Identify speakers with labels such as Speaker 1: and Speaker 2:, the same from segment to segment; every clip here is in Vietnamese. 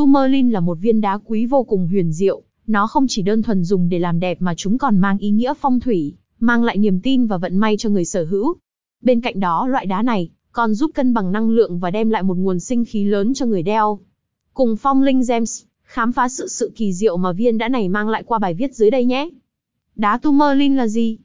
Speaker 1: Tourmaline là một viên đá quý vô cùng huyền diệu, nó không chỉ đơn thuần dùng để làm đẹp mà chúng còn mang ý nghĩa phong thủy, mang lại niềm tin và vận may cho người sở hữu. Bên cạnh đó loại đá này còn giúp cân bằng năng lượng và đem lại một nguồn sinh khí lớn cho người đeo. Cùng phong linh gems, khám phá sự sự kỳ diệu mà viên đá này mang lại qua bài viết dưới đây nhé. Đá tourmaline là gì?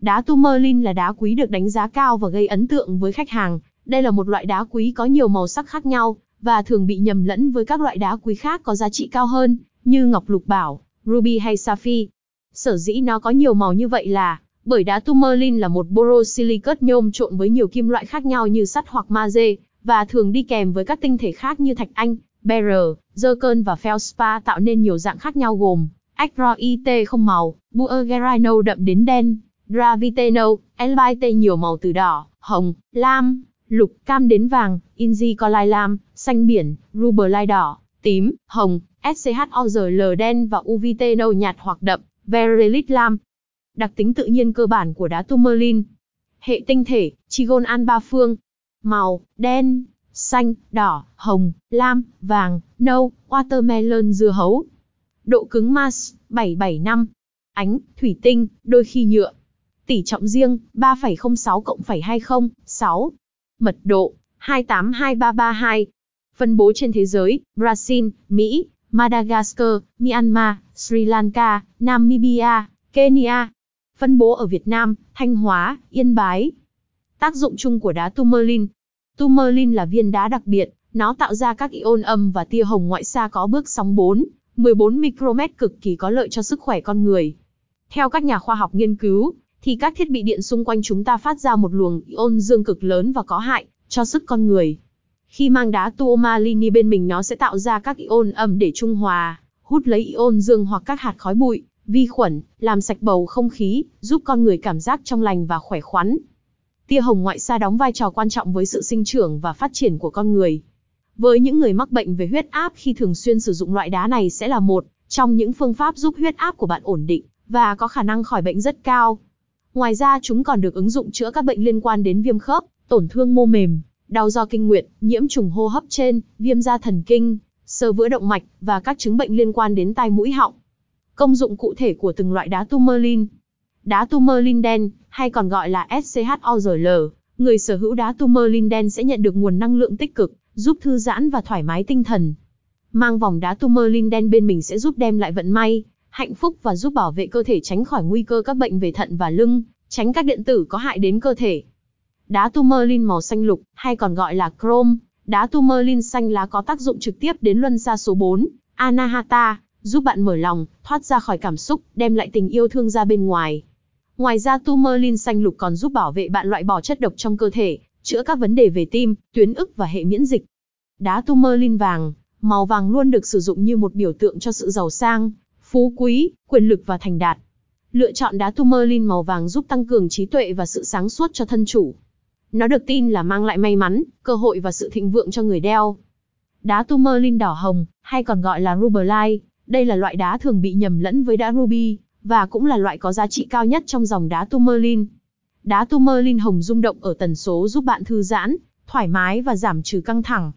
Speaker 1: Đá tourmaline là đá quý được đánh giá cao và gây ấn tượng với khách hàng. Đây là một loại đá quý có nhiều màu sắc khác nhau và thường bị nhầm lẫn với các loại đá quý khác có giá trị cao hơn, như ngọc lục bảo, ruby hay sapphire. Sở dĩ nó có nhiều màu như vậy là bởi đá tourmaline là một borosilicate nhôm trộn với nhiều kim loại khác nhau như sắt hoặc magie và thường đi kèm với các tinh thể khác như thạch anh, beryl, zircon và feldspar tạo nên nhiều dạng khác nhau gồm Acroite không màu, Bulgarino đậm đến đen, Gravitano, Elvite nhiều màu từ đỏ, hồng, lam, lục, cam đến vàng, Inji Colai lam, xanh biển, Rubellite đỏ, tím, hồng, SCHOGL đen và UVT nâu nhạt hoặc đậm, Verylit lam. Đặc tính tự nhiên cơ bản của đá tourmaline. Hệ tinh thể, trigon an ba phương. Màu, đen, xanh, đỏ, hồng, lam, vàng, nâu, watermelon dưa hấu. Độ cứng mass, 775. Ánh, thủy tinh, đôi khi nhựa. Tỷ trọng riêng, 3,06 cộng 0,20, 6. Mật độ, 282332. Phân bố trên thế giới, Brazil, Mỹ, Madagascar, Myanmar, Sri Lanka, Namibia, Kenya. Phân bố ở Việt Nam, Thanh Hóa, Yên Bái. Tác dụng chung của đá tourmaline. Tourmaline là viên đá đặc biệt, nó tạo ra các ion âm và tia hồng ngoại xa có bước sóng 4, 14 micromet cực kỳ có lợi cho sức khỏe con người. Theo các nhà khoa học nghiên cứu, thì các thiết bị điện xung quanh chúng ta phát ra một luồng ion dương cực lớn và có hại cho sức con người. Khi mang đá tuomalini bên mình nó sẽ tạo ra các ion âm để trung hòa, hút lấy ion dương hoặc các hạt khói bụi, vi khuẩn, làm sạch bầu không khí, giúp con người cảm giác trong lành và khỏe khoắn. Tia hồng ngoại xa đóng vai trò quan trọng với sự sinh trưởng và phát triển của con người. Với những người mắc bệnh về huyết áp khi thường xuyên sử dụng loại đá này sẽ là một trong những phương pháp giúp huyết áp của bạn ổn định và có khả năng khỏi bệnh rất cao. Ngoài ra chúng còn được ứng dụng chữa các bệnh liên quan đến viêm khớp, tổn thương mô mềm, đau do kinh nguyệt, nhiễm trùng hô hấp trên, viêm da thần kinh, sơ vữa động mạch và các chứng bệnh liên quan đến tai mũi họng. Công dụng cụ thể của từng loại đá tourmaline. Đá tourmaline đen, hay còn gọi là SCHOGL, người sở hữu đá tourmaline đen sẽ nhận được nguồn năng lượng tích cực, giúp thư giãn và thoải mái tinh thần. Mang vòng đá tourmaline đen bên mình sẽ giúp đem lại vận may, hạnh phúc và giúp bảo vệ cơ thể tránh khỏi nguy cơ các bệnh về thận và lưng, tránh các điện tử có hại đến cơ thể. Đá tourmaline màu xanh lục, hay còn gọi là chrome, đá tourmaline xanh lá có tác dụng trực tiếp đến luân xa số 4, Anahata, giúp bạn mở lòng, thoát ra khỏi cảm xúc, đem lại tình yêu thương ra bên ngoài. Ngoài ra tourmaline xanh lục còn giúp bảo vệ bạn loại bỏ chất độc trong cơ thể, chữa các vấn đề về tim, tuyến ức và hệ miễn dịch. Đá tourmaline vàng, màu vàng luôn được sử dụng như một biểu tượng cho sự giàu sang, phú quý, quyền lực và thành đạt. Lựa chọn đá tourmaline màu vàng giúp tăng cường trí tuệ và sự sáng suốt cho thân chủ. Nó được tin là mang lại may mắn, cơ hội và sự thịnh vượng cho người đeo. Đá tourmaline đỏ hồng, hay còn gọi là rubellite, đây là loại đá thường bị nhầm lẫn với đá ruby, và cũng là loại có giá trị cao nhất trong dòng đá tourmaline. Đá tourmaline hồng rung động ở tần số giúp bạn thư giãn, thoải mái và giảm trừ căng thẳng.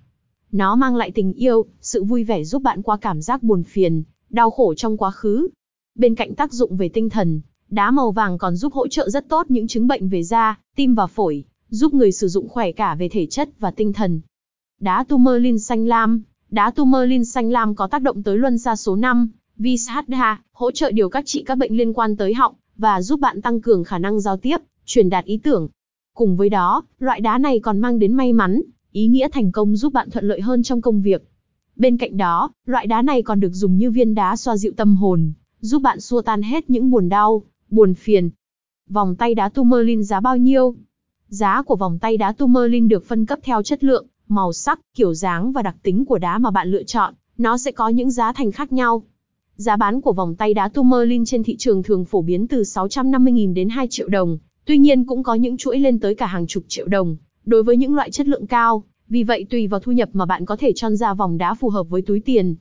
Speaker 1: Nó mang lại tình yêu, sự vui vẻ giúp bạn qua cảm giác buồn phiền, đau khổ trong quá khứ. Bên cạnh tác dụng về tinh thần, đá màu vàng còn giúp hỗ trợ rất tốt những chứng bệnh về da, tim và phổi, giúp người sử dụng khỏe cả về thể chất và tinh thần. Đá tourmaline xanh lam, đá tourmaline xanh lam có tác động tới luân xa số 5, Vishadha, hỗ trợ điều các trị các bệnh liên quan tới họng và giúp bạn tăng cường khả năng giao tiếp, truyền đạt ý tưởng. Cùng với đó, loại đá này còn mang đến may mắn, ý nghĩa thành công giúp bạn thuận lợi hơn trong công việc. Bên cạnh đó, loại đá này còn được dùng như viên đá xoa dịu tâm hồn, giúp bạn xua tan hết những buồn đau, buồn phiền. Vòng tay đá tourmaline giá bao nhiêu? Giá của vòng tay đá tourmaline được phân cấp theo chất lượng, màu sắc, kiểu dáng và đặc tính của đá mà bạn lựa chọn, nó sẽ có những giá thành khác nhau. Giá bán của vòng tay đá tourmaline trên thị trường thường phổ biến từ 650.000 đến 2 triệu đồng, tuy nhiên cũng có những chuỗi lên tới cả hàng chục triệu đồng, đối với những loại chất lượng cao, vì vậy tùy vào thu nhập mà bạn có thể chọn ra vòng đá phù hợp với túi tiền.